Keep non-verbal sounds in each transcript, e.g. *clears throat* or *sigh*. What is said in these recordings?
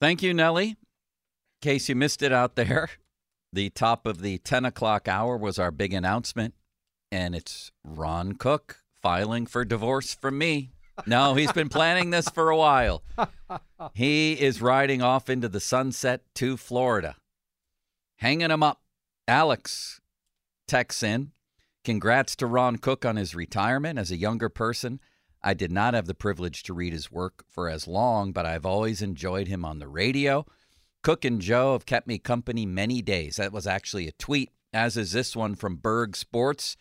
Thank you, Nellie. In case you missed it out there, *laughs* the top of the 10 o'clock hour was our big announcement, and it's Ron Cook filing for divorce from me. No, he's been planning this for a while. *laughs* He is riding off into the sunset to Florida, hanging him up. Alex texts in. Congrats to Ron Cook on his retirement as a younger person. I did not have the privilege to read his work for as long, but I've always enjoyed him on the radio. Cook and Joe have kept me company many days. That was actually a tweet, as is this one from Berg Sports.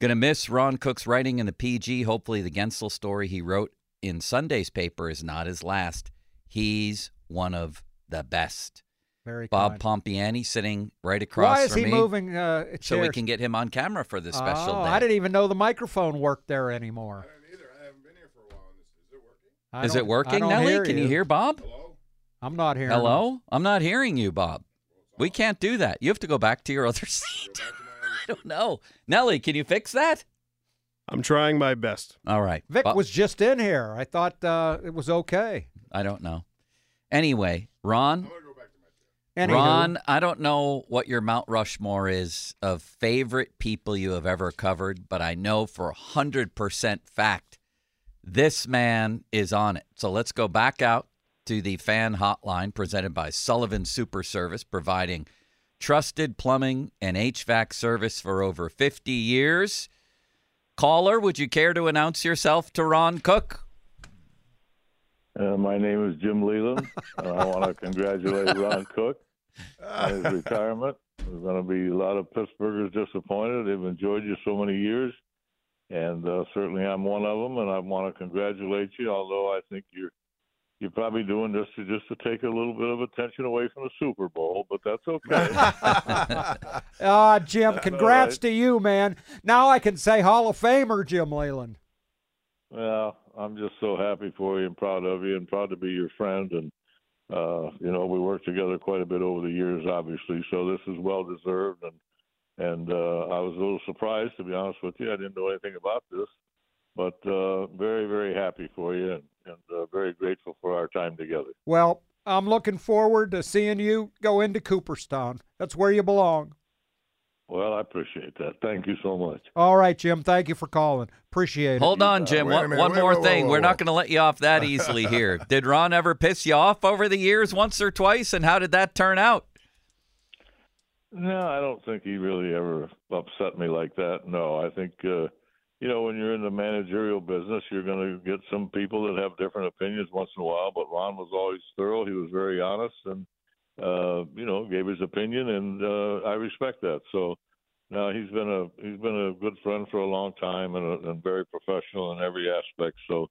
Gonna miss Ron Cook's writing in the PG. Hopefully, the Guentzel story he wrote in Sunday's paper is not his last. He's one of the best. Very Bob kind. Pompeani sitting right across Why is from he me, moving uh, so we can get him on camera for this special oh, day. I didn't even know the microphone worked there anymore. I Is it working, I don't Nellie? Can you hear Bob? I'm not hearing. him. Hello? I'm not hearing you, Bob. We can't do that. You have to go back to your other *laughs* seat. I don't know. Nellie, can you fix that? I'm trying my best. All right. Vic Bob- was just in here. I thought uh, it was okay. I don't know. Anyway, Ron. Anywho. Ron, I don't know what your Mount Rushmore is of favorite people you have ever covered, but I know for a 100% fact this man is on it. So let's go back out to the fan hotline presented by Sullivan Super Service, providing trusted plumbing and HVAC service for over 50 years. Caller, would you care to announce yourself to Ron Cook? Uh, my name is Jim Leyland, and I want to congratulate Ron Cook on his retirement. There's going to be a lot of Pittsburghers disappointed. They've enjoyed you so many years, and uh, certainly I'm one of them. And I want to congratulate you. Although I think you're you're probably doing this to just to take a little bit of attention away from the Super Bowl, but that's okay. *laughs* Ah, Jim, congrats right. to you, man. Now I can say Hall of Famer Jim Leyland. Well, I'm just so happy for you and proud of you and proud to be your friend. And, uh, you know, we worked together quite a bit over the years, obviously. So this is well deserved. And, and uh, I was a little surprised, to be honest with you. I didn't know anything about this, but uh, very, very happy for you and, and uh, very grateful for our time together. Well, I'm looking forward to seeing you go into Cooperstown. That's where you belong. Well, I appreciate that. Thank you so much. All right, Jim. Thank you for calling. Appreciate it. Hold on, Jim. wait One, minute. one Wait, more whoa, whoa, thing. whoa, We're not going to let you off that easily here. *laughs* Did Ron ever piss you off over the years once or twice? And how did that turn out? No, I don't think he really ever upset me like that. No, I think uh, you know when you're in the managerial business, you're going to get some people that have different opinions once in a while. But Ron was always thorough. He was very honest, and uh, you know gave his opinion, and uh, I respect that. So. No, he's been a he's been a good friend for a long time and, a, and very professional in every aspect. So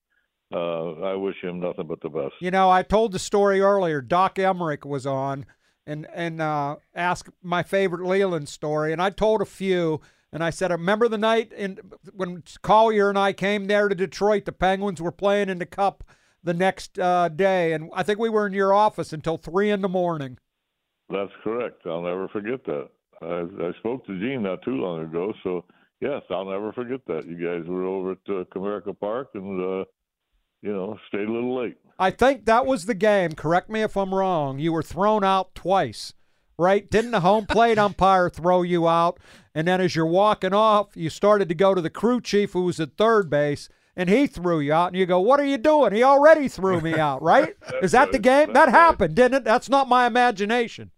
uh, I wish him nothing but the best. You know, I told the story earlier. Doc Emrick was on and and uh, asked my favorite Leyland story, and I told a few. And I said, remember the night in when Collier and I came there to Detroit. The Penguins were playing in the Cup the next uh, day, and I think we were in your office until three in the morning. That's correct. I'll never forget that. I, I spoke to Gene not too long ago, so yes, I'll never forget that. You guys were over at uh, Comerica Park and, uh, you know, stayed a little late. I think that was the game. Correct me if I'm wrong. You were thrown out twice, right? Didn't the home plate umpire throw you out? And then as you're walking off, you started to go to the crew chief who was at third base, and he threw you out, and you go, "What are you doing? He already threw me out." Right? *laughs* Is that the game? That happened, didn't it? That's not my imagination.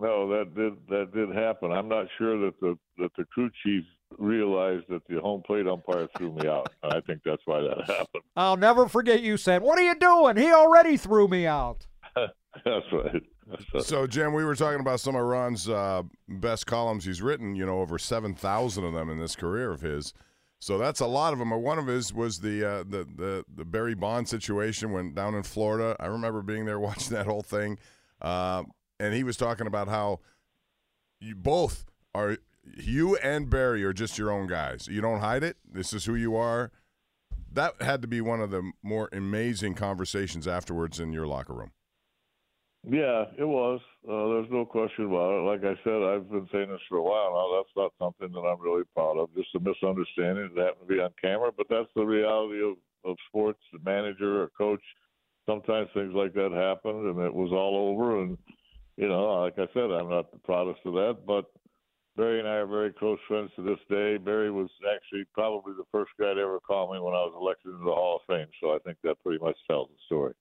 No, that did that did happen. I'm not sure that the that the crew chief realized that the home plate umpire threw me out. I think that's why that happened. *laughs* I'll never forget you saying, "What are you doing? He already threw me out." *laughs* that's right. That's right. So, Jim, we were talking about some of Ron's uh, best columns he's written. You know, over seven thousand of them in this career of his. So that's a lot of them. One of his was the uh, the the the Barry Bond situation when down in Florida. I remember being there *laughs* watching that whole thing, uh, and he was talking about how you both are you and Barry are just your own guys. You don't hide it. This is who you are. That had to be one of the more amazing conversations afterwards in your locker room. Yeah, it was. Uh, there's no question about it. Like I said, I've been saying this for a while now. That's not something that I'm really proud of. Just a misunderstanding that happened to be on camera, but that's the reality of of sports. The manager or coach, sometimes things like that happen, and it was all over. And you know, like I said, I'm not the proudest of that, but Barry and I are very close friends to this day. Barry was actually probably the first guy to ever call me when I was elected into the Hall of Fame, so I think that pretty much tells the story.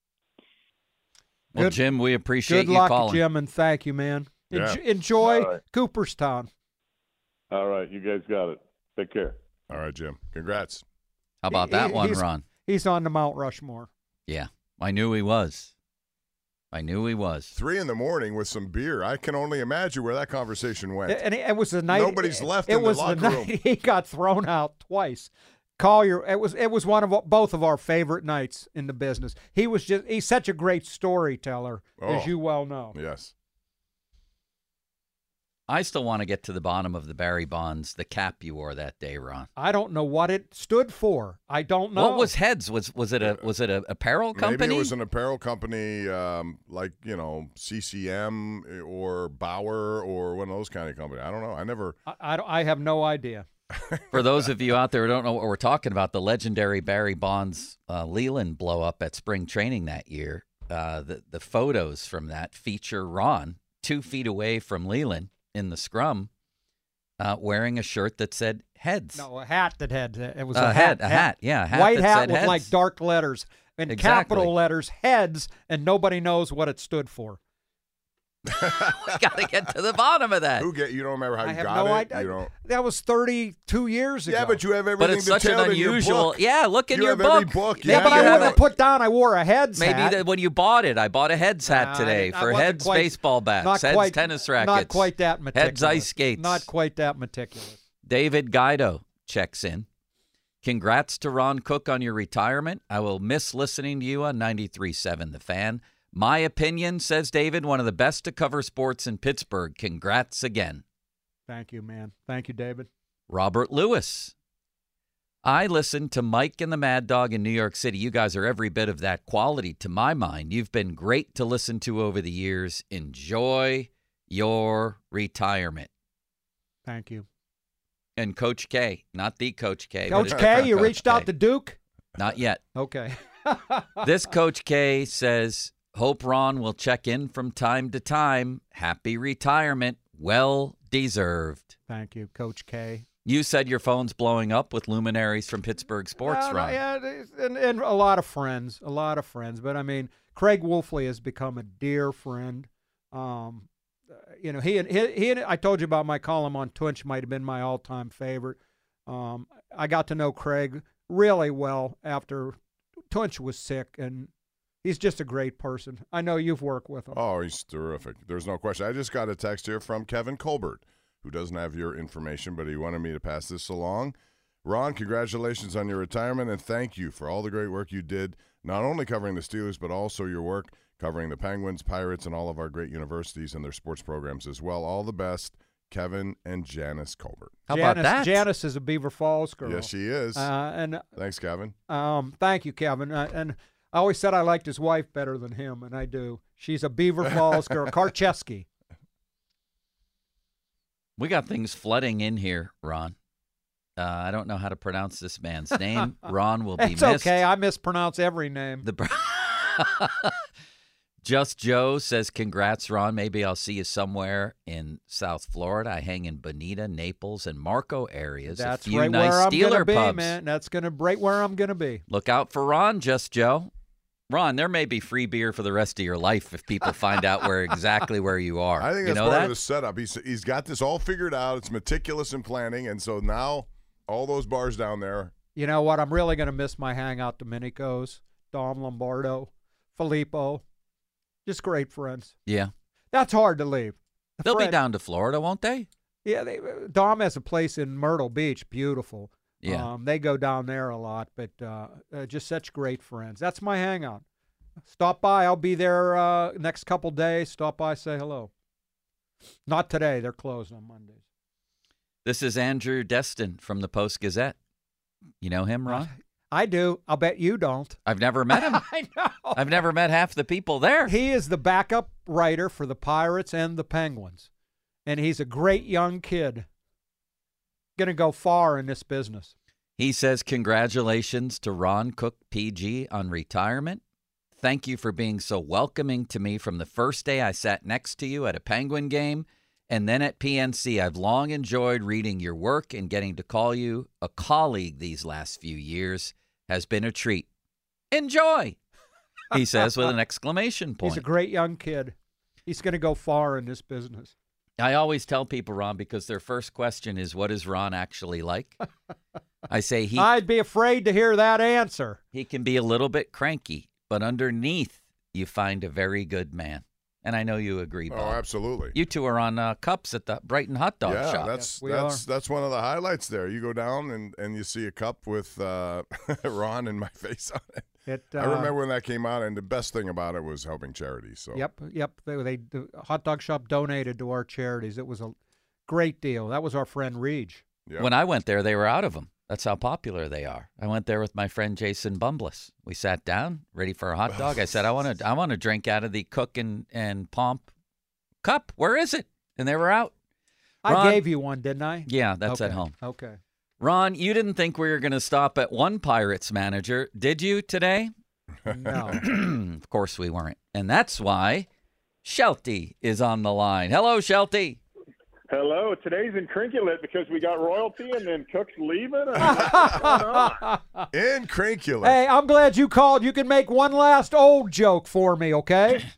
Well, Good- Jim, we appreciate Good you luck, calling. Jim, and thank you, man. Yeah. Enj- enjoy All right. Cooperstown. All right, you guys got it. Take care. All right, Jim. Congrats. How about He- that he- one, he's- Ron? He's on the Mount Rushmore. Yeah, I knew he was. I knew he was. Three in the morning with some beer. I can only imagine where that conversation went. And it, it was the night Nobody's left It in the was locker the room. night *laughs* he got thrown out twice. Collier, it was it was one of both of our favorite nights in the business. He was just he's such a great storyteller, Oh. as you well know. Yes. I still want to get to the bottom of the Barry Bonds, the cap you wore that day, Ron. I don't know what it stood for. I don't know. What was Heads? Was was it a was it a apparel company? Maybe it was an apparel company um, like, you know, CCM or Bauer or one of those kind of companies. I don't know. I never. I, I, I have no idea. *laughs* For those of you out there who don't know what we're talking about, the legendary Barry Bonds uh, Leyland blow up at spring training that year. Uh, the the photos from that feature Ron two feet away from Leyland in the scrum, uh, wearing a shirt that said Heads. No, a hat that had it was A a hat, a hat, yeah, a hat white hat with heads. like dark letters and Exactly. capital letters heads, and nobody knows what it stood for. *laughs* we got to get to the bottom of that. Who get you don't remember how I you have got no it? idea. You don't. That was thirty-two years ago. Yeah, but you have everything But it's such an detailed in your unusual. Yeah, look in You your have every book. book. You Yeah, but I wouldn't have have put down. I wore a heads Maybe hat. that when you bought it, I bought a Heads hat Nah, today didn't- I for wasn't Heads quite- baseball bats, not Heads quite, tennis rackets, Not quite that meticulous. Heads ice skates. Not quite that meticulous. David Guido checks in. Congrats to Ron Cook on your retirement. I will miss listening to you on 93.7 The Fan. My opinion, says David, one of the best to cover sports in Pittsburgh. Congrats again. Thank you, man. Thank you, David. Robert Lewis. I listened to Mike and the Mad Dog in New York City. You guys are every bit of that quality to my mind. You've been great to listen to over the years. Enjoy your retirement. Thank you, And Coach K, not the Coach K. Coach K. You Coach reached out to Duke. Not yet. Okay. *laughs* This Coach K says, Hope Ron will check in from time to time. Happy retirement. Well deserved. Thank you, Coach K. You said your phone's blowing up with luminaries from Pittsburgh sports, no, Ron. yeah, and, and a lot of friends, a lot of friends. But I mean, Craig Wolfley has become a dear friend. Um, uh, you know, he and he, he and I told you about my column on Tunch might have been my all-time favorite. Um, I got to know Craig really well after Tunch was sick, and he's just a great person. I know you've worked with him. Oh, he's terrific. There's no question. I just got a text here from Kevin Colbert, who doesn't have your information, but he wanted me to pass this along. Ron, congratulations on your retirement and thank you for all the great work you did, not only covering the Steelers, but also your work covering the Penguins, Pirates, and all of our great universities and their sports programs as well. All the best, Kevin and Janice Colbert. How Janice, about that? Janice is a Beaver Falls girl. Yes, she is. Uh, and Thanks, Kevin. Um, thank you, Kevin. Uh, and I always said I liked his wife better than him, and I do. She's a Beaver Falls girl, *laughs* Karcheski. We got things flooding in here, Ron. Uh, I don't know how to pronounce this man's name. *laughs* Ron will be It's missed. okay. I mispronounce every name. The *laughs* Just Joe says, "Congrats, Ron. Maybe I'll see you somewhere in South Florida. I hang in Bonita, Naples, and Marco areas. That's a few right nice where I'm Steeler gonna be, pubs. man. That's gonna right where I'm gonna be. Look out for Ron, Just Joe. Ron, there may be free beer for the rest of your life if people find out where *laughs* exactly where you are. I think you know part that? of the setup. He's he's got this all figured out. It's meticulous in planning, and so now all those bars down there. You know what? I'm really gonna miss my hangout Domenico's, Dom Lombardo, Filippo. Just great friends. yeah, That's hard to leave. They'll be down to Florida, won't they? Yeah, they, Dom has a place in Myrtle Beach, beautiful. Yeah. Um, they go down there a lot, but uh, uh, just such great friends. That's my hangout. Stop by. I'll be there uh, next couple days. Stop by, say hello. Not today. They're closed on Mondays. This is Andrew Destin from the Post Gazette. You know him, Ron? I do. I'll bet you don't. I've never met him. *laughs* I know. I've never met half the people there. He is the backup writer for the Pirates and the Penguins, and he's a great young kid. Going to go far in this business. He says, Congratulations to Ron Cook PG on retirement. Thank you for being so welcoming to me from the first day I sat next to you at a Penguin game and then at PNC. I've long enjoyed reading your work and getting to call you a colleague these last few years has been a treat. Enjoy, *laughs* he says with an exclamation point. He's a great young kid. He's going to go far in this business. I always tell people, Ron, because their first question is, What is Ron actually like? *laughs* I say he I'd be afraid to hear that answer. He can be a little bit cranky, but underneath, you find a very good man. And I know you agree, Bob. Oh, absolutely. You two are on uh, cups at the Brighton hot dog yeah, shop. that's we that's that's one of the highlights there. You go down and, and you see a cup with uh, *laughs* Ron and my *laughs* face on it. It, I uh, remember when that came out, and the best thing about it was helping charities. So Yep, yep. They, they the hot dog shop donated to our charities. It was a great deal. That was our friend Reed. yeah. When I went there, they were out of them. That's how popular they are. I went there with my friend Jason Bumbless. We sat down, ready for a hot dog. I said, "I want to, I want to drink out of the Cook and and Pomp cup. Where is it?" And they were out. I gave you one, didn't I? Yeah, that's at home. Okay. Ron, you didn't think we were going to stop at one Pirates manager, did you today? No. *clears throat* of course we weren't. And that's why Shelty is on the line. Hello, Shelty. Hello. Today's incrinculate because we got royalty and then Cook's leaving. *laughs* I mean, what's going on? Incrinculate. hey, I'm glad you called. You can make one last old joke for me, okay? *laughs*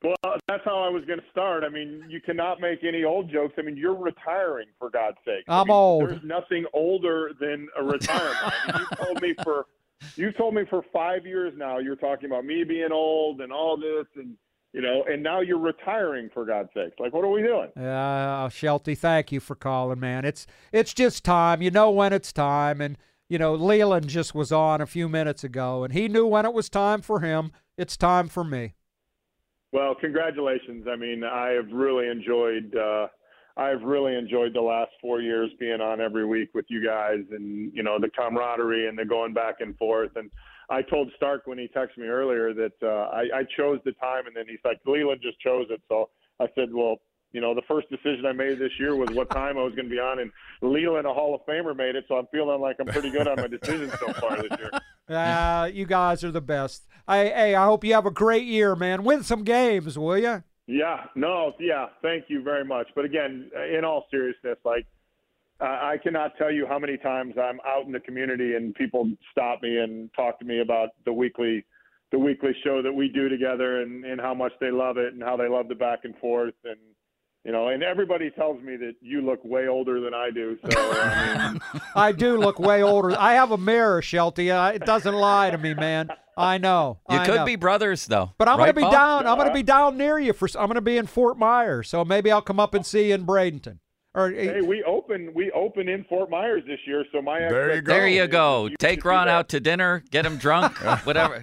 Well, that's how I was going to start. I mean, you cannot make any old jokes. I mean, you're retiring for God's sake. I I'm mean, old. There's nothing older than a retirement. I mean, you told me for you told me for five years now. You're talking about me being old and all this, and you know, and now you're retiring for God's sake. Like, what are we doing? Uh, Shelty, thank you for calling, man. It's it's just time. You know when it's time, and you know Leyland just was on a few minutes ago, and he knew when it was time for him. It's time for me. Well, congratulations. I mean, I have really enjoyed. Uh, I've really enjoyed the last four years being on every week with you guys, and you know the camaraderie and the going back and forth. And I told Stark when he texted me earlier that uh, I, I chose the time, and then he's like, Leyland just chose it. So I said, well, you know, the first decision I made this year was what time I was going to be on, and Leyland, a Hall of Famer, made it. So I'm feeling like I'm pretty good on my decisions so far this year. Uh, *laughs* you guys are the best. I hey, I hope you have a great year, man. Win some games, will you? Yeah, no, yeah, thank you very much. But again, in all seriousness, like uh, I cannot tell you how many times I'm out in the community and people stop me and talk to me about the weekly, the weekly show that we do together and, and how much they love it and how they love the back and forth and you know, and everybody tells me that you look way older than I do. So I mean, *laughs* I do look way older. I have a mirror, Shelty. Uh, it doesn't lie to me, man. I know. You I could know. be brothers, though. But I'm right, going to be Paul? down. I'm going to be down near you for. I'm going to be in Fort Myers, so maybe I'll come up and see you in Bradenton. Or hey, we open we open in Fort Myers this year, so my There you go. There you go. you Take Ron out to dinner, get him drunk, *laughs* whatever.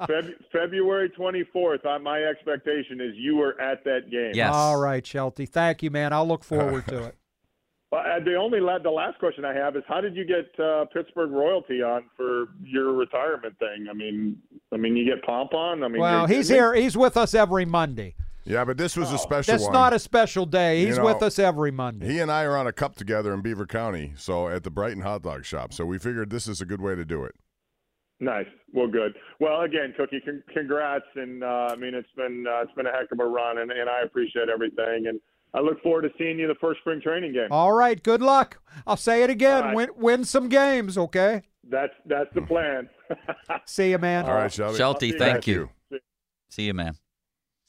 Feb- February 24th. Uh, my expectation is you were at that game. Yes. All right, Shelty. Thank you, man. I'll look forward to it. *laughs* Well, uh, the only la- the last question I have is how did you get uh, Pittsburgh royalty on for your retirement thing? I mean, I mean, you get Pomp on. I mean, Well, he's here. He's with us every Monday. Yeah, but this was a special That's one. not a special day. You He's know, with us every Monday. He and I are on a cup together in Beaver County, so at the Brighton Hot Dog Shop. So we figured this is a good way to do it. Nice. Well, good. Well, again, Cookie, con- congrats, and uh, I mean it's been uh, it's been a heck of a run, and, and I appreciate everything, and I look forward to seeing you the first spring training game. All right. Good luck. I'll say it again. All right. Win win some games. Okay. That's that's the plan. *laughs* See you, man. All right, Shelby. Shelty, thank Thank you. you. See you, man.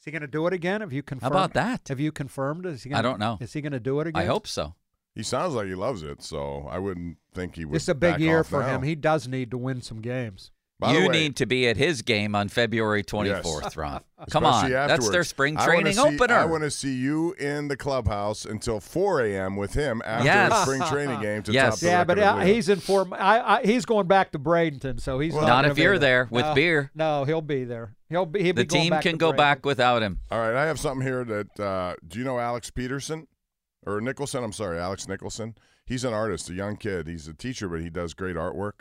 Is he going to do it again? Have you confirmed? about that? Have you confirmed? Is he I gonna, don't know. Is he going to do it again? I hope so. He sounds like he loves it, so I wouldn't think he would. This is a big back year for now. him. He does need to win some games. By you way- need to be at his game on February 24th, Ron. *laughs* Come Especially on. That's their afterwards. spring I training see- opener. I want to see you in the clubhouse until 4 a.m. with him after Yes. a spring training *laughs* game to Yes. top the Yeah, but uh, he's in form. I, I, he's going back to Bradenton, so he's Well, not, Not if you're there with No, beer. No, he'll be there. He'll be. He'll the be going team back can go Bradenton. back without him. All right, I have something here that uh, do you know Alex Peterson or Nicholson? I'm sorry, Alex Nicholson. He's an artist, a young kid. He's a teacher, but he does great artwork.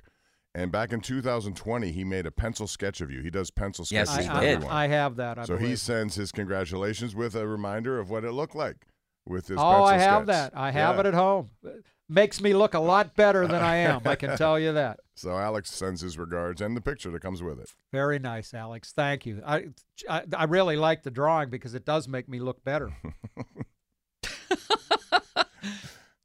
And back in 2020, he made a pencil sketch of you. He does pencil Yes, sketches he for I, did. everyone. I, I have that. I so he believe. sends his congratulations with a reminder of what it looked like with his. Oh, pencil I have sketch. that. I have Yeah. it at home. Makes me look a lot better than I am. I can tell you that. *laughs* So Alex sends his regards and the picture that comes with it. Very nice, Alex. Thank you. I, I, I really like the drawing because it does make me look better. *laughs* *laughs*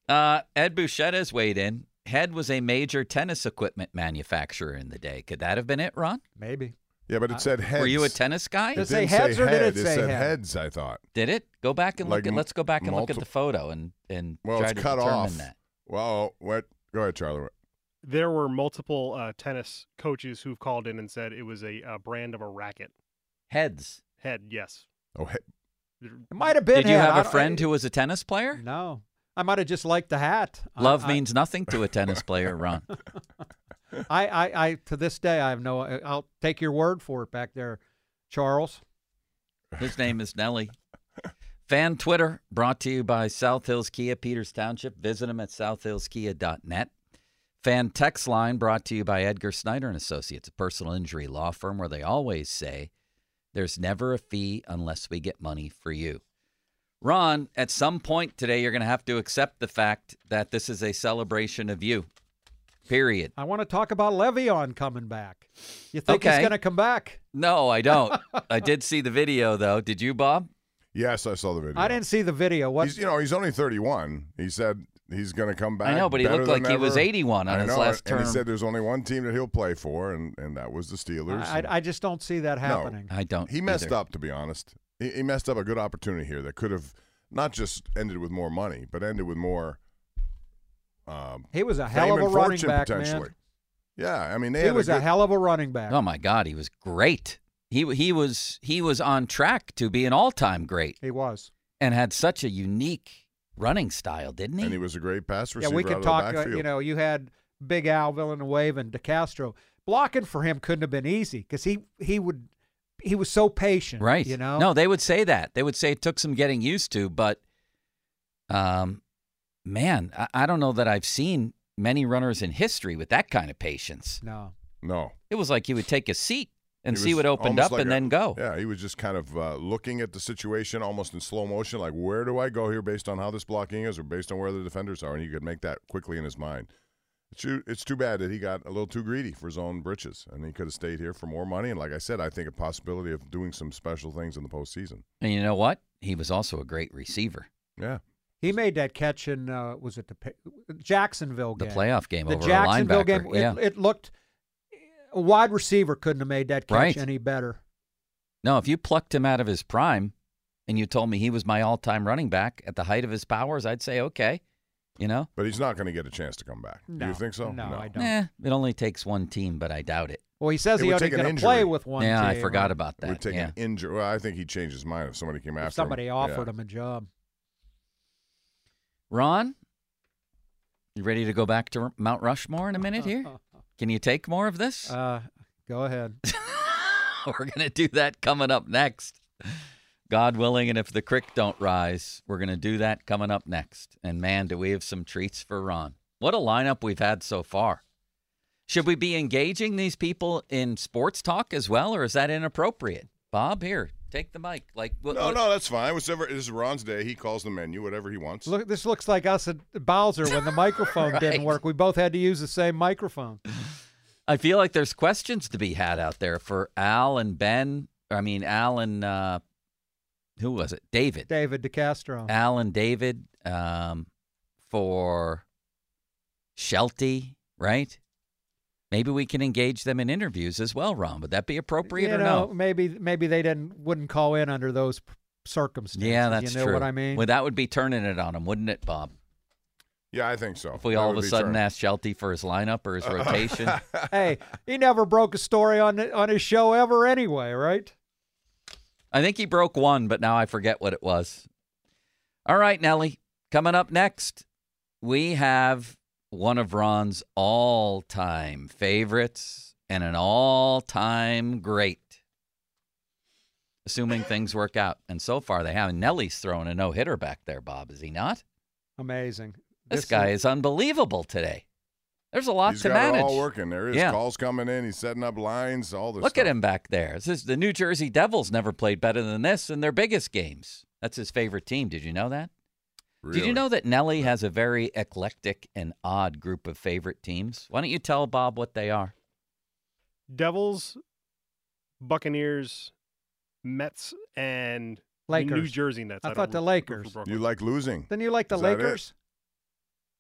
Uh, Ed Bouchette has weighed in. Head was a major tennis equipment manufacturer in the day. Could that have been it, Ron? Maybe. Yeah, but it said heads. Were you a tennis guy? Does It it didn't say heads or did head. it say said head? heads? I thought. Did it? Go back and look Like at. m- Let's go back and look at the photo and and Well, try it's to cut determine off. that. Well, what? Go ahead, Charlie. There were multiple uh, tennis coaches who've called in and said it was a, uh brand of a racket. Heads. Head, yes. Oh, he- It might have been. Did you head. have a don't- friend who was a tennis player? No, I might have just liked the hat. Love I, means nothing to a tennis player, Ron. *laughs* *laughs* I, I, I, to this day, I have no. I'll take your word for it back there, Charles. His name is Nelly. Fan Twitter brought to you by South Hills Kia, Peters Township. Visit them at southhillskia.net. Fan text line brought to you by Edgar Snyder and Associates, a personal injury law firm where they always say there's never a fee unless we get money for you. Ron, at some point today, you're going to have to accept the fact that this is a celebration of you. Period. I want to talk about Le'Veon coming back. You think he's going to come back? No, I don't. *laughs* I did see the video, though. Did you, Bob? yes, I saw the video. I didn't see the video. What? He's, you know, he's only 31. He said he's going to come back. I know, but he looked like than he was 81 on I his know, last and term. he said there's only one team that he'll play for, and, and that was the Steelers. I, I, I just don't see that happening. I don't. he messed either. up, to be honest. He, he messed up a good opportunity here that could have not just ended with more money, but ended with more. Um, He was a hell of a running back, man. Yeah, I mean they He had was a, a hell of a running back. Oh my God, he was great. He he was he was on track to be an all-time great He was. and had such a unique running style, didn't he? and he was a great pass receiver. Yeah, we could of talk. Uh, you know, you had Big Al Villanueva and Wave, and DeCastro. Blocking for him couldn't have been easy because he he would he was so patient. right. You know. No, they would say that. They would say it took some getting used to, but um, man, I, I don't know that I've seen many runners in history with that kind of patience. No. no, It was like he would take a seat and He see what opened up like and a- then go. Yeah, he was just kind of uh, looking at the situation almost in slow motion, like where do I go here based on how this blocking is, or based on where the defenders are, and he could make that quickly in his mind. It's too, it's too bad that he got a little too greedy for his own britches, and he could have stayed here for more money. And like I said, I think a possibility of doing some special things in the postseason. And you know what? He was also a great receiver. Yeah, He made that catch in uh, was it the Jacksonville game. The playoff game the over Jacksonville a linebacker. game. yeah. It, it looked a wide receiver couldn't have made that catch Right. any better. No, if you plucked him out of his prime and you told me he was my all-time running back at the height of his powers, I'd say okay. You know, but he's not going to get a chance to come back. Do you think so? no, I don't. eh, it only takes one team, but I doubt it. Well, he says It he would only take an going to play with one. yeah, I forgot or about It would that. take Yeah. an injury. Well, I think he'd change his mind if somebody came after If somebody him. offered Yeah. him a job. Ron, you ready to go back to Mount Rushmore in a minute here? *laughs* Can you take more of this? Uh, go ahead. *laughs* we're going to do that coming up next. God willing, and if the creek don't rise, we're going to do that coming up next. And man, do we have some treats for Ron. What a lineup we've had so far. Should we be engaging these people in sports talk as well, or is that inappropriate? Bob, here, take the mic. Like, what, No, what- no, that's fine. Whatever. This is Ron's day. He calls the menu, whatever he wants. Look, this looks like us at Bowser when the *laughs* microphone didn't work. We both had to use the same microphone. *laughs* I feel like there's questions to be had out there for Al and Ben. I mean, Al and uh, who was it? David. David DeCastro. Alan David um, for Shelty, right? Maybe we can engage them in interviews as well, Ron. Would that be appropriate you or know, no? maybe maybe they didn't wouldn't call in under those circumstances. Yeah, that's you know true. what I mean. Well, that would be turning it on him, wouldn't it, Bob? Yeah, I think so. If we That all of a sudden turn- asked Shelty for his lineup or his *laughs* rotation. hey, he never broke a story on on his show ever anyway, right? I think he broke one, but now I forget what it was. All right, Nellie. Coming up next, we have one of Ron's all time favorites and an all time great. Assuming things work out. And so far they have. Nellie's throwing a no hitter back there, Bob, is he not? Amazing. This, guy is unbelievable today. There's a lot He's to got manage. it all working. There is Yeah. calls coming in. He's setting up lines. All this. Look stuff. at him back there. This is the New Jersey Devils never played better than this in their biggest games. That's his favorite team. Did you know that? Did you know that Nelly has a very eclectic and odd group of favorite teams? Why don't you tell Bob what they are? Devils, Buccaneers, Mets, and the New Jersey Nets. I don't thought the root- root for Lakers. You like losing? Then you like the Is that it? Lakers?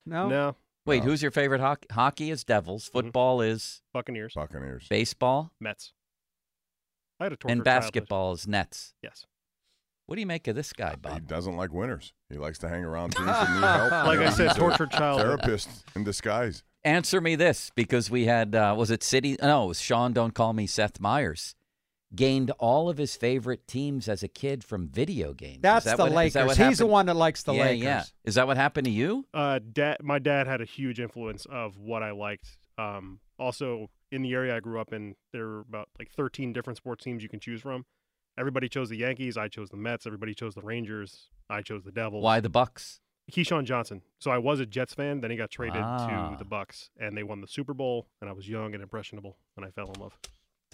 No. No, Wait, No. who's your favorite hockey? Hockey is Devils. Football is Buccaneers, Buccaneers. baseball, Mets. I had a tortured and childhood. basketball is Nets. Yes. What do you make of this guy, Bob? He doesn't like winners. He likes to hang around *laughs* teams that need help. Like I said, He's a tortured childhood. Therapist in disguise. Answer me this, because we had uh, was it City? No, it was Sean. Don't call me Seth Meyers. Gained all of his favorite teams as a kid from video games. Is That's that the what- is that Lakers. what He's the one that likes the yeah, Lakers. Yeah. Is that what happened to you? Uh, dad, my dad had a huge influence of what I liked. Um, also, in the area I grew up in, there were about like 13 different sports teams you can choose from. Everybody chose the Yankees. I chose the Mets. Everybody chose the Rangers. I chose the Devils. Why the Bucks? Keyshawn Johnson. So I was a Jets fan. Then he got traded Ah. to the Bucks, and they won the Super Bowl. And I was young and impressionable, and I fell in love.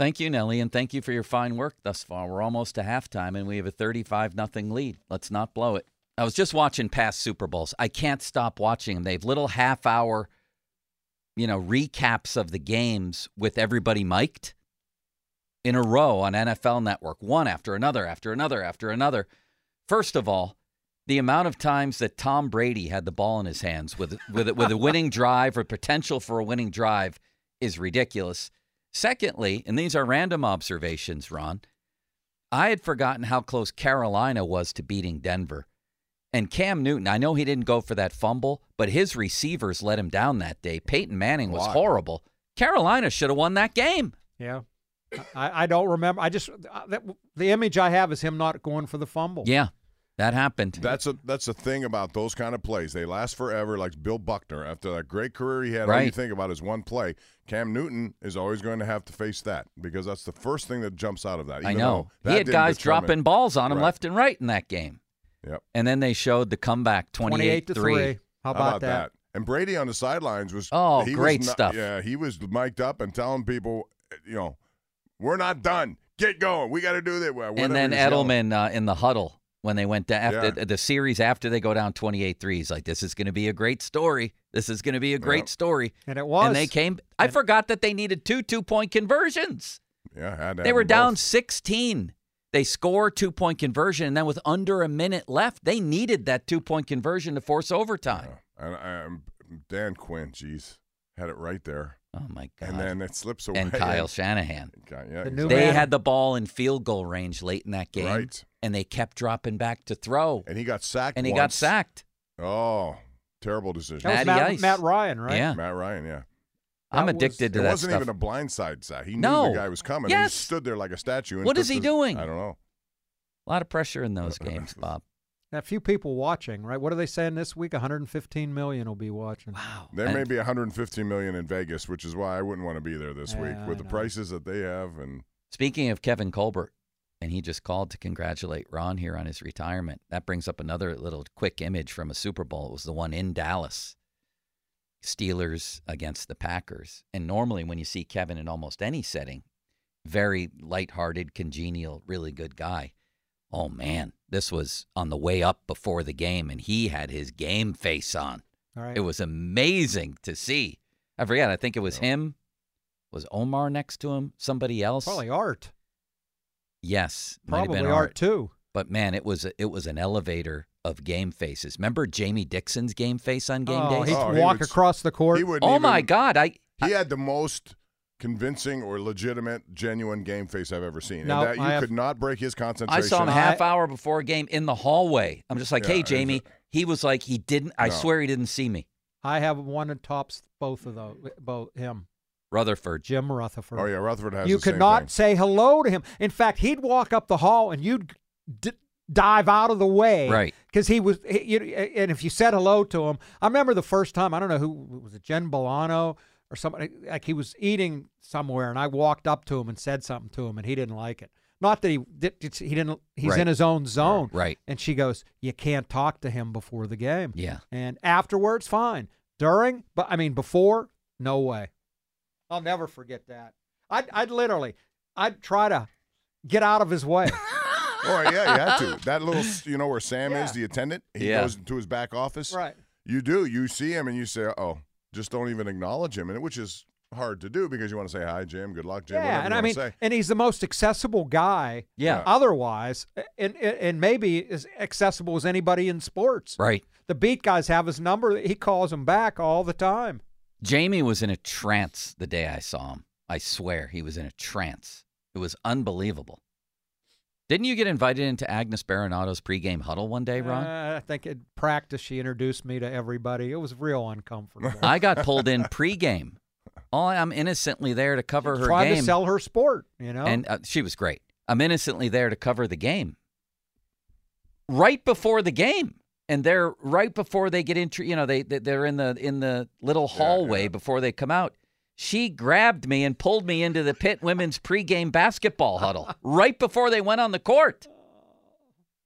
Thank you, Nellie, and thank you for your fine work thus far. We're almost to halftime, and we have a 35 nothing lead. Let's not blow it. I was just watching past Super Bowls. I can't stop watching them. They have little half hour, you know, recaps of the games with everybody mic'd in a row on NFL Network, one after another, after another, after another. First of all, the amount of times that Tom Brady had the ball in his hands with with with a winning drive or potential for a winning drive is ridiculous. Secondly, and these are random observations, Ron, I had forgotten how close Carolina was to beating Denver. And Cam Newton, I know he didn't go for that fumble, but his receivers let him down that day. Peyton Manning was horrible. Carolina should have won that game. Yeah. I, I don't remember. I just uh, that, the image I have is him not going for the fumble. Yeah, that happened. That's a that's the thing about those kind of plays. They last forever, like Bill Buckner. After that great career he had, all you think about is one play. Cam Newton is always going to have to face that because that's the first thing that jumps out of that. I know. though He had guys determine- dropping balls on him Right. left and right in that game. Yep. And then they showed the comeback 28 28 to 3. How about, that? And Brady on the sidelines was Oh, he was great not- stuff. Yeah, he was mic'd up and telling people, you know, we're not done. Get going. We got to do that. And then Edelman uh, in the huddle when they went down after Yeah. the series after they go down 28-3. He's like, this is going to be a great story. This is going to be a great Yep. story. And it was. And they came. I forgot that they needed two two-point conversions. Yeah, had to They were down both. 16. They score two-point conversion, and then with under a minute left, they needed that two-point conversion to force overtime. And um, Dan Quinn, jeez, had it right there. Oh my god! And then it slips away. and Kyle Shanahan. Okay, yeah, The exactly. They man- had the ball in field goal range late in that game, Right. And they kept dropping back to throw, and he got sacked. and he got sacked. Oh, terrible decision. That was Matt, Ice. Matt Ryan, right? Yeah, Matt Ryan, yeah. I'm That was- addicted to that. it wasn't stuff. even a blindside sack. He knew No. the guy was coming. Yes. And he stood there like a statue. And What he the- doing? I don't know. A lot of pressure in those *laughs* games, Bob. A few people watching, right? What are they saying this week? 115 million will be watching. Wow. There And may be 115 million in Vegas, which is why I wouldn't want to be there this Yeah, week with the prices that they have. And Speaking of Kevin Colbert, and he just called to congratulate Ron here on his retirement. That brings up another little quick image from a Super Bowl. It was the one in Dallas. Steelers against the Packers. And normally when you see Kevin in almost any setting, very lighthearted, congenial, really good guy. Oh man, this was on the way up before the game and he had his game face on. All right. It was amazing to see. I forget, I think it was him Was Omar next to him? Somebody else? Probably Art. Yes, might have Probably been Art too. But man, it was it was an elevator of game faces. Remember Jamie Dixon's game face on game Oh, days? he'd oh, walk across the court. He wouldn't Oh my God! I He had the most convincing or legitimate, genuine game face I've ever seen. No, and that you have- could not break his concentration. I saw him half hour before a game in the hallway. I'm just like, Yeah, hey, it's Jamie. He was like, he didn't. I No. swear he didn't see me. I have one that tops both of those. Both him, Rutherford. Jim Rutherford. Oh yeah, Rutherford has you the could same not thing. say hello to him. In fact, he'd walk up the hall and you'd d- dive out of the way, Right. Because he was, he, you, and if you said hello to him, I remember the first time. I don't know who was it, Jen Bullano or somebody. Like he was eating somewhere, and I walked up to him and said something to him, and he didn't like it. Not that he did, he didn't. He's Right. in his own zone, Right. And she goes, "You can't talk to him before the game." Yeah. And afterwards, fine. During, but I mean, before, no way. I'll never forget that. I'd, I'd literally, I'd try to get out of his way. *laughs* Oh yeah, you had to. That little, you know, where Sam is, the attendant. He Yeah. goes to his back office. right. You do. You see him and you say, "Oh, just don't even acknowledge him," and which is hard to do because you want to say hi, Jim. Good luck, Jim. Yeah, and you I mean, say. and he's the most accessible guy. Yeah. Otherwise, and and- and maybe as accessible as anybody in sports. Right. The beat guys have his number. He calls them back all the time. Jamie was in a trance the day I saw him. I swear he was in a trance. It was unbelievable. Didn't you get invited into Agnes Berenato's pregame huddle one day, Ron? Uh, I think in practice she introduced me to everybody. It was real uncomfortable. I got pulled in *laughs* pregame. All I'm innocently there to cover her Trying game. to sell her sport, you know. And uh, she was great. I'm innocently there to cover the game. Right before the game. And they're right before they get into, you know, they they- they're in the in the little hallway before they come out. She grabbed me and pulled me into the pit women's pregame basketball huddle *laughs* right before they went on the court.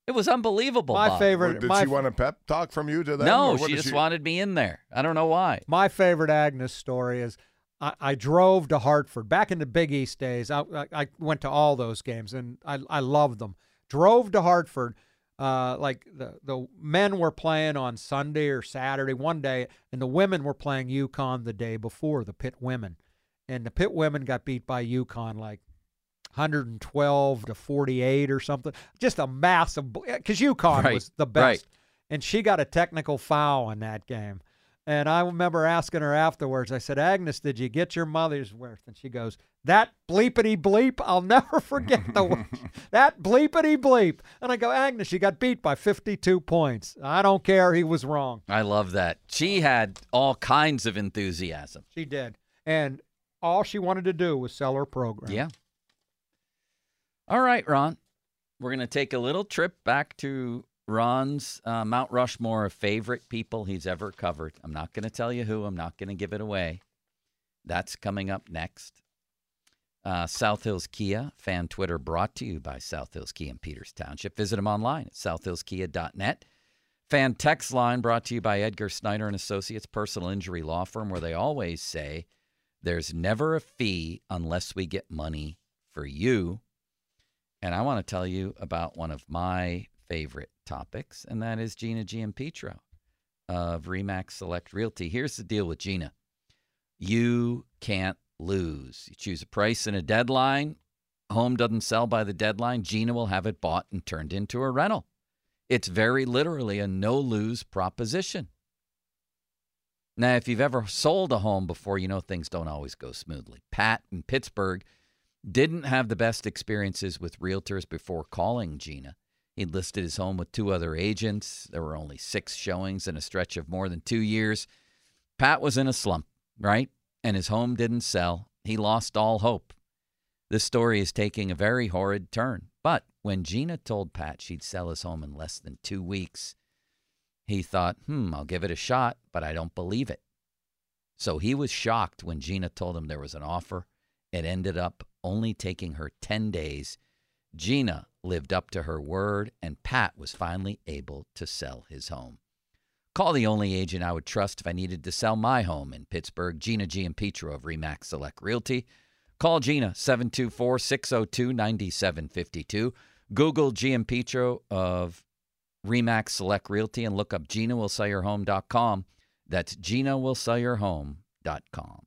It was unbelievable. My Bob. favorite- Did my she f- want a pep talk from you to them? No, or what she just wanted me in there. I don't know why. My favorite Agnes story is I, I drove to Hartford back in the Big East days. I, I, I went to all those games and I, I loved them. Drove to Hartford. Uh, like the the men were playing on Sunday or Saturday one day, and the women were playing UConn the day before. The Pitt women, and the Pitt women got beat by UConn like 112 to 48 or something. Just a massive because UConn Right, was the right. best, and she got a technical foul in that game. And I remember asking her afterwards. I said, "Agnes, did you get your mother's worth?" And she goes, "That bleepity bleep, I'll never *laughs* forget the word. *laughs* that bleepity bleep." And I go, "Agnes, you got beat by 52 points. I don't care. He was wrong. I love that. She had all kinds of enthusiasm. She did, and all she wanted to do was sell her program." Yeah. All right, Ron. We're going to take a little trip back to Ron's uh, Mount Rushmore of favorite people he's ever covered. I'm not going to tell you who, I'm not going to give it away. That's coming up next. Uh, South Hills Kia fan Twitter brought to you by South Hills Kia in Peters Township. Visit them online at southhillskia.net. Fan text line brought to you by Edgar Snyder and Associates Personal Injury Law Firm, where they always say there's never a fee unless we get money for you. And I want to tell you about one of my favorite topics, and that is Gina Giampetro of Remax Select Realty. Here's the deal with Gina you can't lose. You choose a price and a deadline. Home doesn't sell by the deadline. Gina will have it bought and turned into a rental. It's very literally a no lose proposition. Now, if you've ever sold a home before, you know things don't always go smoothly. Pat in Pittsburgh didn't have the best experiences with realtors before calling Gina. He'd listed his home with two other agents. There were only six showings in a stretch of more than two years. Pat was in a slump, right? And his home didn't sell. He lost all hope. This story is taking a very horrid turn. But when Gina told Pat she'd sell his home in less than two weeks, he thought, hmm, I'll give it a shot, but I don't believe it. So he was shocked when Gina told him there was an offer. It ended up only taking her 10 days. Gina lived up to her word, and Pat was finally able to sell his home. Call the only agent I would trust if I needed to sell my home in Pittsburgh, Gina Giampetro of Remax Select Realty. Call Gina 724 602 9752. Google Giampetro of Remax Select Realty and look up GinaWillSellYourHome.com. That's GinaWillSellYourHome.com.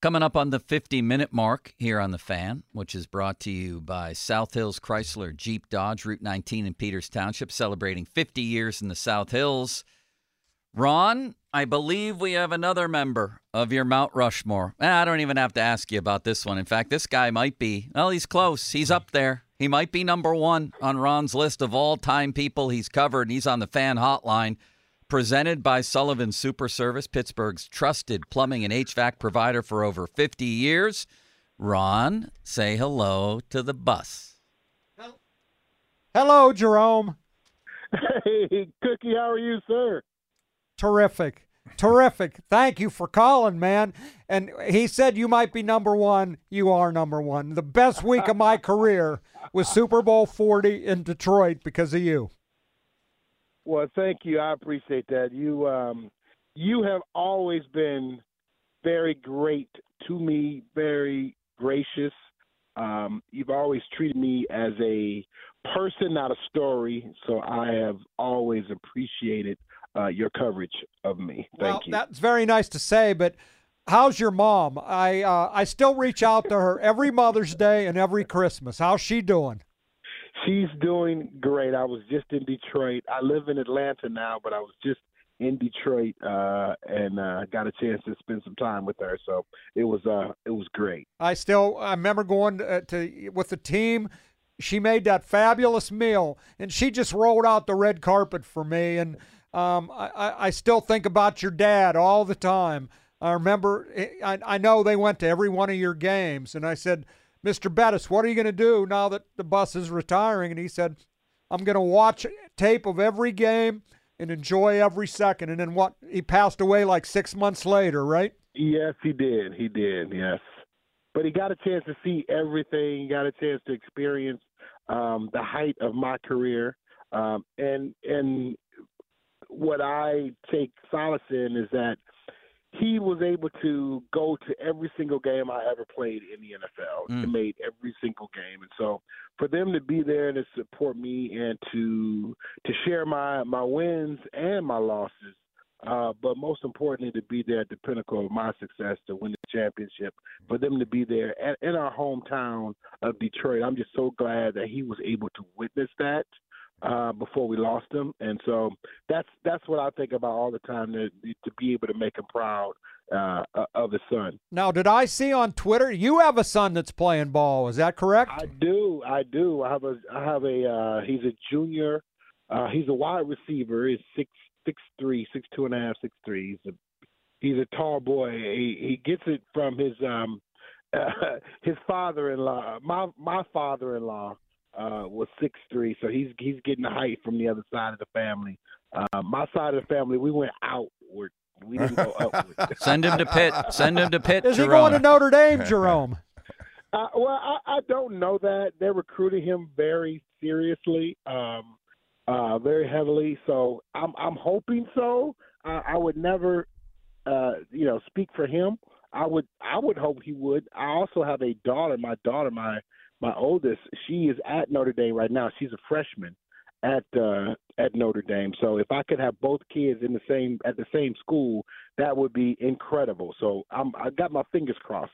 Coming up on the 50 minute mark here on The Fan, which is brought to you by South Hills Chrysler Jeep Dodge, Route 19 in Peters Township, celebrating 50 years in the South Hills. Ron, I believe we have another member of your Mount Rushmore. Eh, I don't even have to ask you about this one. In fact, this guy might be, well, he's close. He's up there. He might be number one on Ron's list of all time people he's covered, and he's on the fan hotline. Presented by Sullivan Super Service, Pittsburgh's trusted plumbing and HVAC provider for over 50 years. Ron, say hello to the bus. Hello, Jerome. Hey, Cookie, how are you, sir? Terrific. Terrific. Thank you for calling, man. And he said you might be number one. You are number one. The best week of my career was Super Bowl 40 in Detroit because of you. Well, thank you. I appreciate that. You um, you have always been very great to me, very gracious. Um, you've always treated me as a person, not a story. So I have always appreciated uh, your coverage of me. Thank well, you. That's very nice to say, but how's your mom? I uh, I still reach out to her every Mother's Day and every Christmas. How's she doing? She's doing great. I was just in Detroit. I live in Atlanta now, but I was just in Detroit uh, and uh, got a chance to spend some time with her. So it was uh, it was great. I still I remember going to, to with the team. She made that fabulous meal, and she just rolled out the red carpet for me. And um, I, I still think about your dad all the time. I remember, I, I know they went to every one of your games, and I said, Mr. Bettis, what are you going to do now that the bus is retiring? And he said, I'm going to watch tape of every game and enjoy every second. And then what? He passed away like six months later, right? Yes, he did. He did. Yes, but he got a chance to see everything. He got a chance to experience um, the height of my career, um, and and what I take solace in is that he was able to go to every single game I ever played in the NFL. Mm. He made every single game, and so for them to be there and to support me and to to share my my wins and my losses, uh, but most importantly to be there at the pinnacle of my success to win the championship. For them to be there at, in our hometown of Detroit, I'm just so glad that he was able to witness that uh, before we lost him, and so that's that's what I think about all the time to to be able to make him proud uh, of his son. Now, did I see on Twitter you have a son that's playing ball? Is that correct? I do, I do. I have a I have a uh, he's a junior. Uh, he's a wide receiver. He's six six three, six two and a half, six three. He's a he's a tall boy. He he gets it from his um uh, *laughs* his father-in-law. My my father-in-law uh, was six three, so he's he's getting the height from the other side of the family. Uh, my side of the family, we went outward. We didn't go *laughs* upward. Send him to Pitt. Send him to Pitt. Is Jerome. he going to Notre Dame, Jerome? *laughs* Uh, well, I, I don't know that they're recruiting him very seriously, um, uh, very heavily. So I'm I'm hoping so. I, I would never, uh, you know, speak for him. I would I would hope he would. I also have a daughter. My daughter, my my oldest, she is at Notre Dame right now. She's a freshman at uh, at Notre Dame. So if I could have both kids in the same at the same school, that would be incredible. So I'm I got my fingers crossed.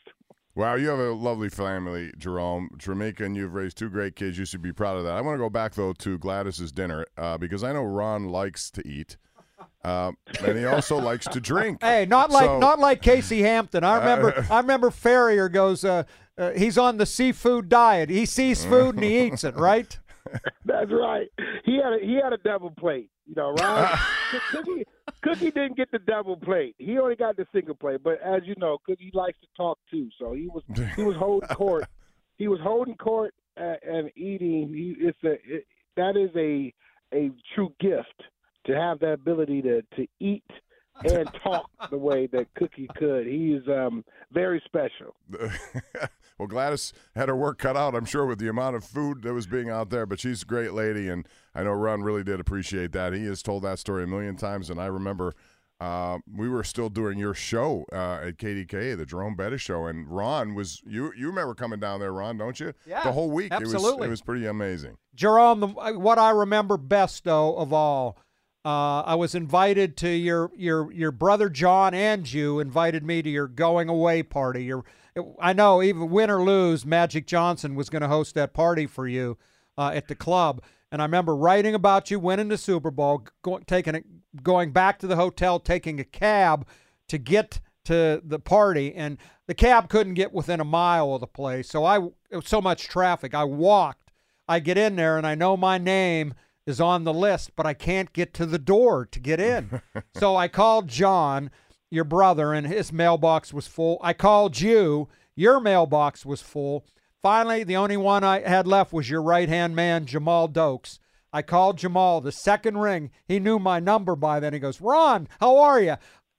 Wow, you have a lovely family, Jerome. Trameka, and you've raised two great kids. You should be proud of that. I want to go back though to Gladys's dinner uh, because I know Ron likes to eat. Uh, and he also likes to drink. *laughs* Hey, not like So- not like Casey Hampton. I remember Uh, *laughs* I remember Ferrier goes. Uh, uh, he's on the seafood diet. He sees food and he *laughs* eats it. Right? That's right. He had a, he had a double plate. You know, right? *laughs* Cookie Cookie didn't get the double plate. He only got the single plate. But as you know, Cookie likes to talk too. So he was he was holding court. *laughs* He was holding court and, and eating. He, it's a it, that is a a true gift to have that ability to to eat and talk the way that Cookie could. He is um, very special. *laughs* well, Gladys had her work cut out, I'm sure, with the amount of food that was being out there. But she's a great lady, and I know Ron really did appreciate that. He has told that story a million times, and I remember uh, we were still doing your show uh, at KDK, the Jerome Bettis show, and Ron was you. You remember coming down there, Ron? Don't you? Yeah, the whole week. It was absolutely. it was pretty amazing. Jerome, the, what I remember best though of all, uh, I was invited to your your your brother John and you invited me to your going away party. Your, I know even win or lose, Magic Johnson was going to host that party for you uh, at the club. And I remember writing about you winning the Super Bowl, go, taking it, going back to the hotel, taking a cab to get to the party, and the cab couldn't get within a mile of the place. So I, it was so much traffic. I walked. I get in there, and I know my name is on the list, but I can't get to the door to get in. *laughs* so I called John, your brother, and his mailbox was full. I called you, your mailbox was full. Finally, the only one I had left was your right hand man, Jamal Dokes. I called Jamal the second ring. He knew my number by then. He goes, Ron, how are you?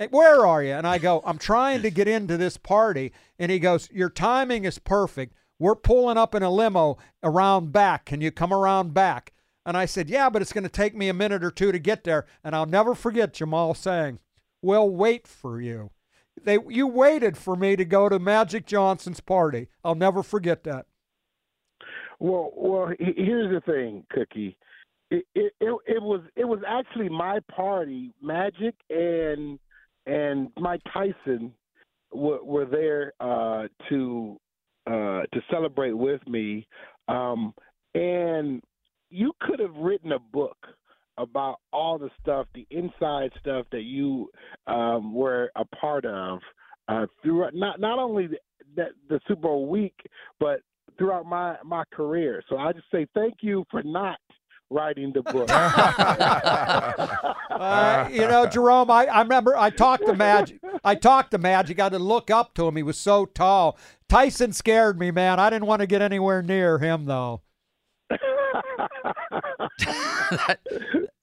Where are you? And I go, I'm trying to get into this party. And he goes, Your timing is perfect. We're pulling up in a limo around back. Can you come around back? And I said, Yeah, but it's going to take me a minute or two to get there. And I'll never forget Jamal saying, We'll wait for you. They, you waited for me to go to Magic Johnson's party. I'll never forget that. Well, well, here's the thing, Cookie. It, it it it was it was actually my party. Magic and and Mike Tyson were, were there uh, to uh, to celebrate with me, um, and you could have written a book about all the stuff, the inside stuff that you um, were a part of uh, throughout not not only the, the, the Super Bowl week, but throughout my my career. So I just say thank you for not writing the book. *laughs* Uh, you know, Jerome, I, I remember I talked to Magic. I talked to Magic. I had to look up to him. He was so tall. Tyson scared me, man. I didn't want to get anywhere near him, though. *laughs*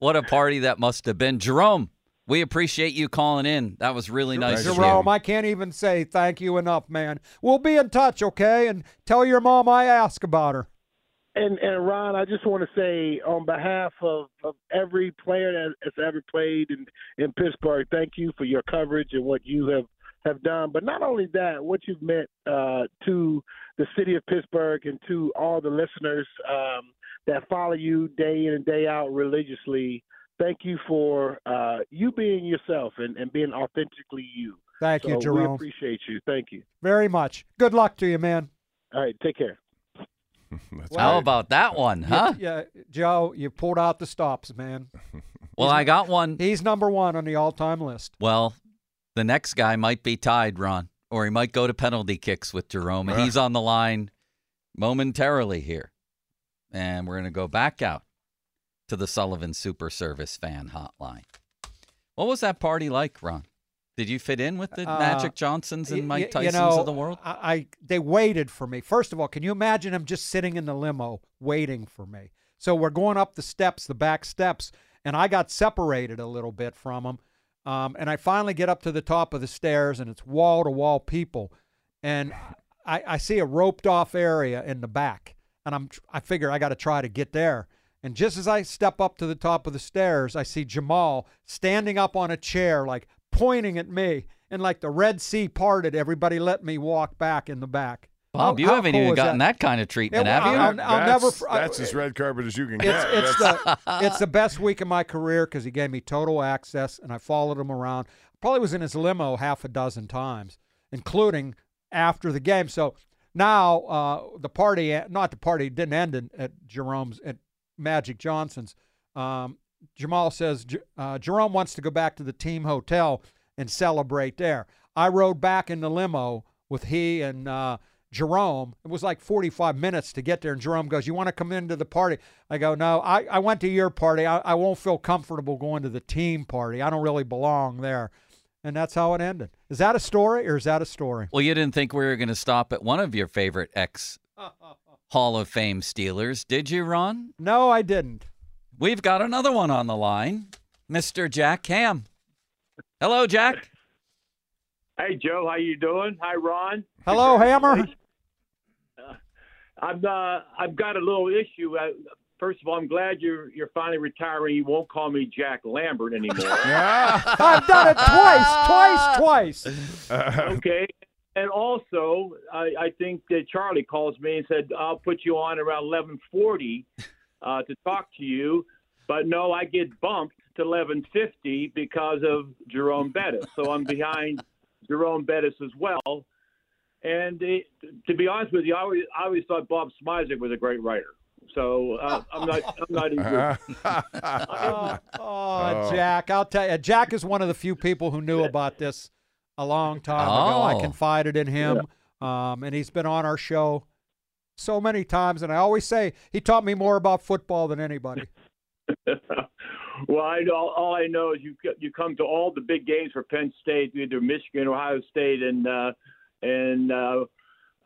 What a party that must have been. Jerome, we appreciate you calling in. That was really nice of Jerome, you. I can't even say thank you enough, man. We'll be in touch, okay? And tell your mom I asked about her. And and Ron, I just want to say on behalf of, of every player that has ever played in, in Pittsburgh, thank you for your coverage and what you have, have done. But not only that, what you've meant uh, to the city of Pittsburgh and to all the listeners um, that follow you day in and day out religiously. Thank you for uh, you being yourself and, and being authentically you. Thank you, Jerome. We appreciate you. Thank you. Very much. Good luck to you, man. All right, take care. *laughs* How about that one, huh? Yeah, Joe, you pulled out the stops, man. *laughs* Well, I got one. He's number one on the all-time list. Well, the next guy might be tied, Ron, or he might go to penalty kicks with Jerome. And he's on the line momentarily here. And we're going to go back out to the Sullivan Super Service fan hotline. What was that party like, Ron? Did you fit in with the Uh, Magic Johnsons and Mike y- you Tysons know, of the world? I, I they waited for me. First of all, can you imagine him just sitting in the limo waiting for me? So we're going up the steps, the back steps, and I got separated a little bit from them. Um, and I finally get up to the top of the stairs, and it's wall to wall people, and I, I see a roped off area in the back, and I'm I figure I got to try to get there. And just as I step up to the top of the stairs, I see Jamal standing up on a chair, like pointing at me. and like the Red Sea parted, everybody let me walk back in the back. Bob, How- you how haven't cool even gotten that? that, kind of treatment, It- have you? I'll- I'll never that's, fr- I- that's as red carpet as you can It's, get. it's That's- the *laughs* it's the best week of my career because he gave me total access, and I followed him around. Probably was in his limo half a dozen times, including after the game. So now uh, the party, not the party, didn't end in, at Jerome's at Magic Johnson's. Um, Jamal says uh, Jerome wants to go back to the team hotel and celebrate there. I rode back in the limo with he and uh, Jerome. It was like 45 minutes to get there. And Jerome goes, You want to come into the party? I go, No, I, I went to your party. I, I won't feel comfortable going to the team party. I don't really belong there. And that's how it ended. Is that a story or is that a story? Well, you didn't think we were going to stop at one of your favorite ex *laughs* Hall of Fame Steelers, did you, Ron? No, I didn't. We've got another one on the line, Mr. Jack Ham. Hello, Jack. Hey Joe, how you doing? Hi Ron. Hello, Hammer. I've uh, I've got a little issue. Uh, first of all, I'm glad you're you're finally retiring. You won't call me Jack Lambert anymore. *laughs* *laughs* I've done it twice, twice, twice. *laughs* okay. And also, I, I think that Charlie calls me and said I'll put you on around 11:40 uh, to talk to you, but no, I get bumped to 11:50 because of Jerome Bettis. So I'm behind Jerome Bettis as well. And it, to be honest with you, I always, I always thought Bob Smizek was a great writer. So uh, I'm not I'm not even. *laughs* oh, oh, Jack, I'll tell you, Jack is one of the few people who knew about this a long time ago. I Oh. confided in him, um, and he's been on our show so many times. And I always say he taught me more about football than anybody. *laughs* *laughs* well, I know all I know is you you come to all the big games for Penn State, either Michigan, Ohio State, and uh, and uh,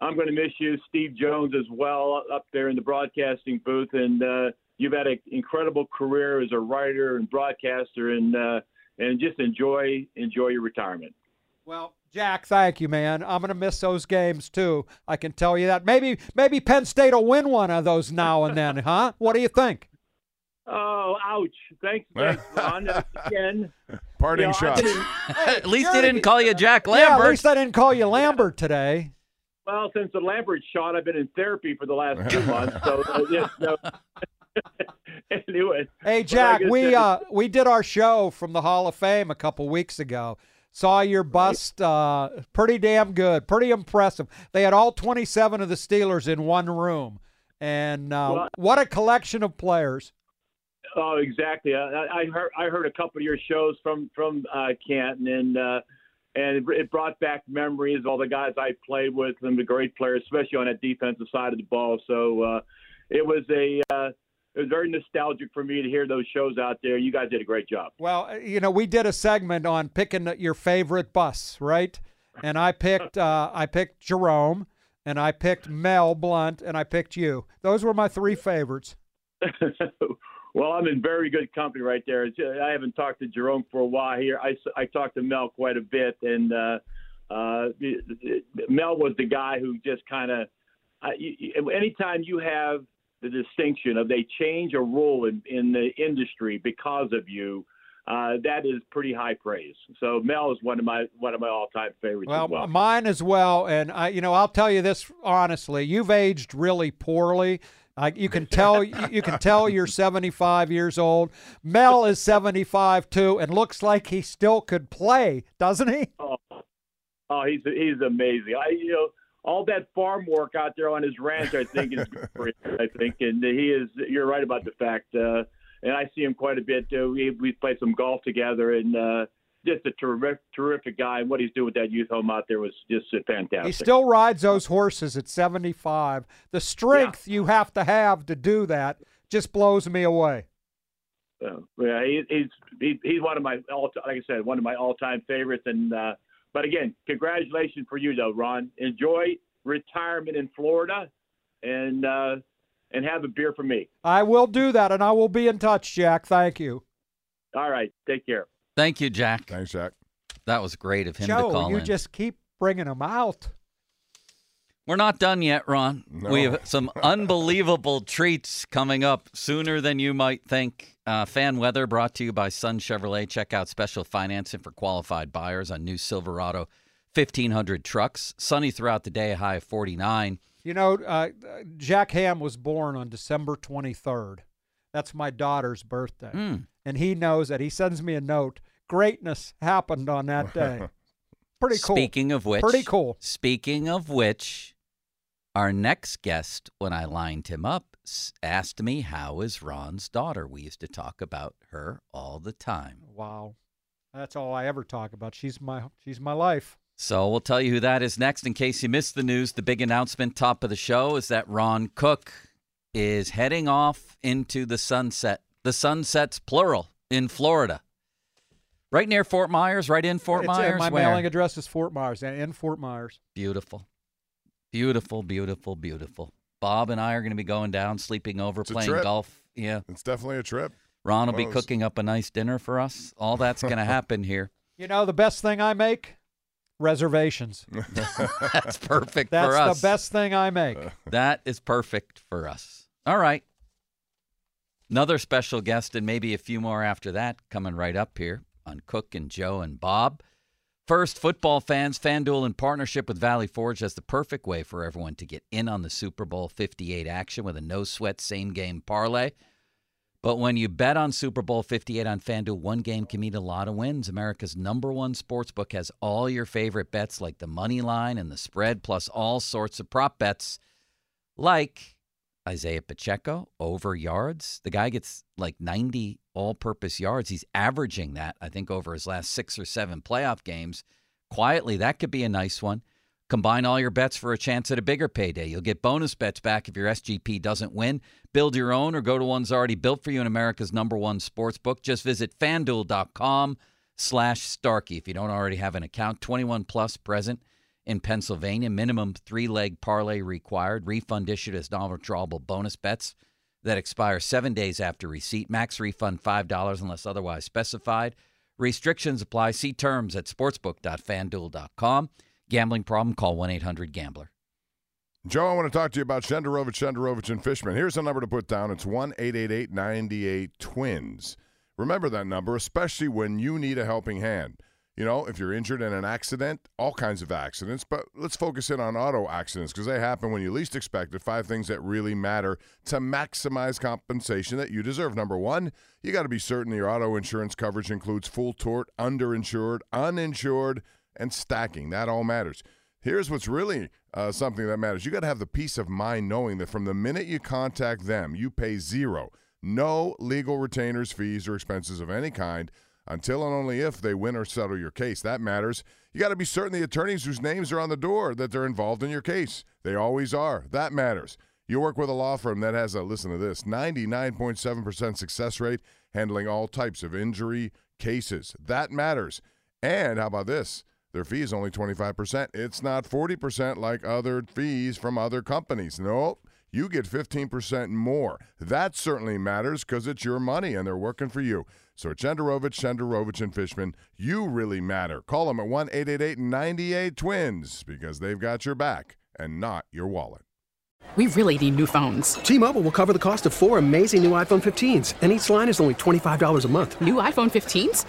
I'm going to miss you, Steve Jones, as well, up there in the broadcasting booth. And uh, you've had an incredible career as a writer and broadcaster, and uh, and just enjoy enjoy your retirement. Well, Jack, thank you, man. I'm going to miss those games too. I can tell you that. Maybe maybe Penn State will win one of those now and then, huh? What do you think? Oh, ouch! Thanks, thanks, *laughs* Ron. Again, Parting you know, shot. Been in- At least he didn't call you Jack Yeah, Lambert. at least I didn't call you Lambert today. Well, since the Lambert shot, I've been in therapy for the last two *laughs* months. So, uh, yeah, no. *laughs* anyway. Hey Jack, we uh we did our show from the Hall of Fame a couple weeks ago. Saw your bust, uh, pretty damn good, pretty impressive. They had all 27 of the Steelers in one room, and uh, Well- what a collection of players. Oh, exactly. I, I heard I heard a couple of your shows from from uh, Canton, and uh, and it, brought back memories of all the guys I played with and the great players, especially on that defensive side of the ball. So uh, it was a uh, it was very nostalgic for me to hear those shows out there. You guys did a great job. Well, uh, you know, we did a segment on picking your favorite bus, right? And I picked uh, I picked Jerome, and I picked Mel Blount, and I picked you. Those were my three favorites. *laughs* Well, I'm in very good company right there. I haven't talked to Jerome for a while here. I, I talked to Mel quite a bit, and uh, uh, Mel was the guy who just kind of. Anytime you have the distinction of they change a rule in, in the industry because of you, uh, that is pretty high praise. So Mel is one of my one of my all time favorites Well, as well. mine as well. And I, you know, I'll tell you this honestly: you've aged really poorly. I, you can tell *laughs* you can tell you're 75 years old. Mel is 75 too, and looks like he still could play, doesn't he? Oh, oh, he's he's amazing. I you know all that farm work out there on his ranch, I think is him, I think, and he is. You're right about the fact, uh, and I see him quite a bit. Uh, we we played some golf together, and uh, just a terrific terrific guy. And what he's doing with that youth home out there was just uh, fantastic. He still rides those horses at 75. The strength you have to have to do that just blows me away. So, yeah, he, he's he, he's one of my all like I said, one of my all time favorites. And uh, but again, congratulations for you though, Ron. Enjoy retirement in Florida, and uh, and have a beer for me. I will do that, and I will be in touch, Jack. Thank you. All right, take care. Thank you, Jack. Thanks, Jack. That was great of him Joe, to call you in. just keep bringing them out. We're not done yet, Ron. No. We have some *laughs* unbelievable treats coming up sooner than you might think. Uh, fan weather brought to you by Sun Chevrolet. Check out special financing for qualified buyers on new Silverado 1500 trucks. Sunny throughout the day, high of 49. You know, uh, Jack Ham was born on December 23rd. That's my daughter's birthday. Mm. And he knows that. He sends me a note. Greatness happened on that day. *laughs* Pretty cool. Speaking of which, Pretty cool. Speaking of which, our next guest, when I lined him up, asked me how is Ron's daughter. We used to talk about her all the time. Wow. That's all I ever talk about. She's my she's my life. So we'll tell you who that is next. In case you missed the news, the big announcement top of the show is that Ron Cook is heading off into the sunset. The sunsets plural in Florida. Right near Fort Myers, right in Fort It's- uh, Myers. my where? mailing address is Fort Myers, and in Fort Myers. Beautiful. Beautiful, beautiful, beautiful. Bob and I are going to be going down, sleeping over, a playing golf. Yeah. It's definitely a trip. Ron will be One of those- cooking up a nice dinner for us. All that's going *laughs* to happen here. You know the best thing I make? Reservations. *laughs* *laughs* That's perfect That's for us. That's the best thing I make. That is perfect for us. All right. Another special guest and maybe a few more after that coming right up here on Cook and Joe and Bob. First, football fans, FanDuel in partnership with Valley Forge has the perfect way for everyone to get in on the Super Bowl 58 action with a no sweat same game parlay. But when you bet on Super Bowl 58 on FanDuel, one game can mean a lot of wins. America's number one sports book has all your favorite bets like the money line and the spread, plus all sorts of prop bets like Isaiah Pacheco over yards. The guy gets like 90 all purpose yards. He's averaging that, I think, over his last six or seven playoff games. Quietly, that could be a nice one. Combine all your bets for a chance at a bigger payday. You'll get bonus bets back if your SGP doesn't win. Build your own or go to one's already built for you in America's number one sports book. Just visit fanduel.com slash Starkey if you don't already have an account. 21 plus present in Pennsylvania. Minimum three leg parlay required. Refund issued as non withdrawable bonus bets that expire seven days after receipt. Max refund $5 unless otherwise specified. Restrictions apply. See terms at sportsbook.fanduel.com. Gambling problem? Call 1 800 Gambler. Joe, I want to talk to you about Shenderovich, Shenderovich, and Fishman. Here's a number to put down. It's 1 888 98 Twins. Remember that number, especially when you need a helping hand. You know, if you're injured in an accident, all kinds of accidents, but let's focus in on auto accidents because they happen when you least expect it. Five things that really matter to maximize compensation that you deserve. Number one, you got to be certain your auto insurance coverage includes full tort, underinsured, uninsured, and stacking. That all matters. Here's what's really uh, something that matters. You got to have the peace of mind knowing that from the minute you contact them, you pay zero, no legal retainers, fees, or expenses of any kind until and only if they win or settle your case. That matters. You got to be certain the attorneys whose names are on the door that they're involved in your case. They always are. That matters. You work with a law firm that has a listen to this 99.7% success rate handling all types of injury cases. That matters. And how about this? Their fee is only 25%. It's not 40% like other fees from other companies. Nope. You get 15% more. That certainly matters because it's your money and they're working for you. So at Shenderovich, Shenderovich, and Fishman, you really matter. Call them at 1 888 98 Twins because they've got your back and not your wallet. We really need new phones. T-Mobile will cover the cost of four amazing new iPhone 15s, and each line is only $25 a month. New iPhone 15s?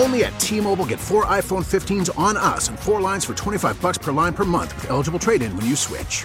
Only at T-Mobile get four iPhone 15s on us and four lines for 25 bucks per line per month with eligible trade-in when you switch.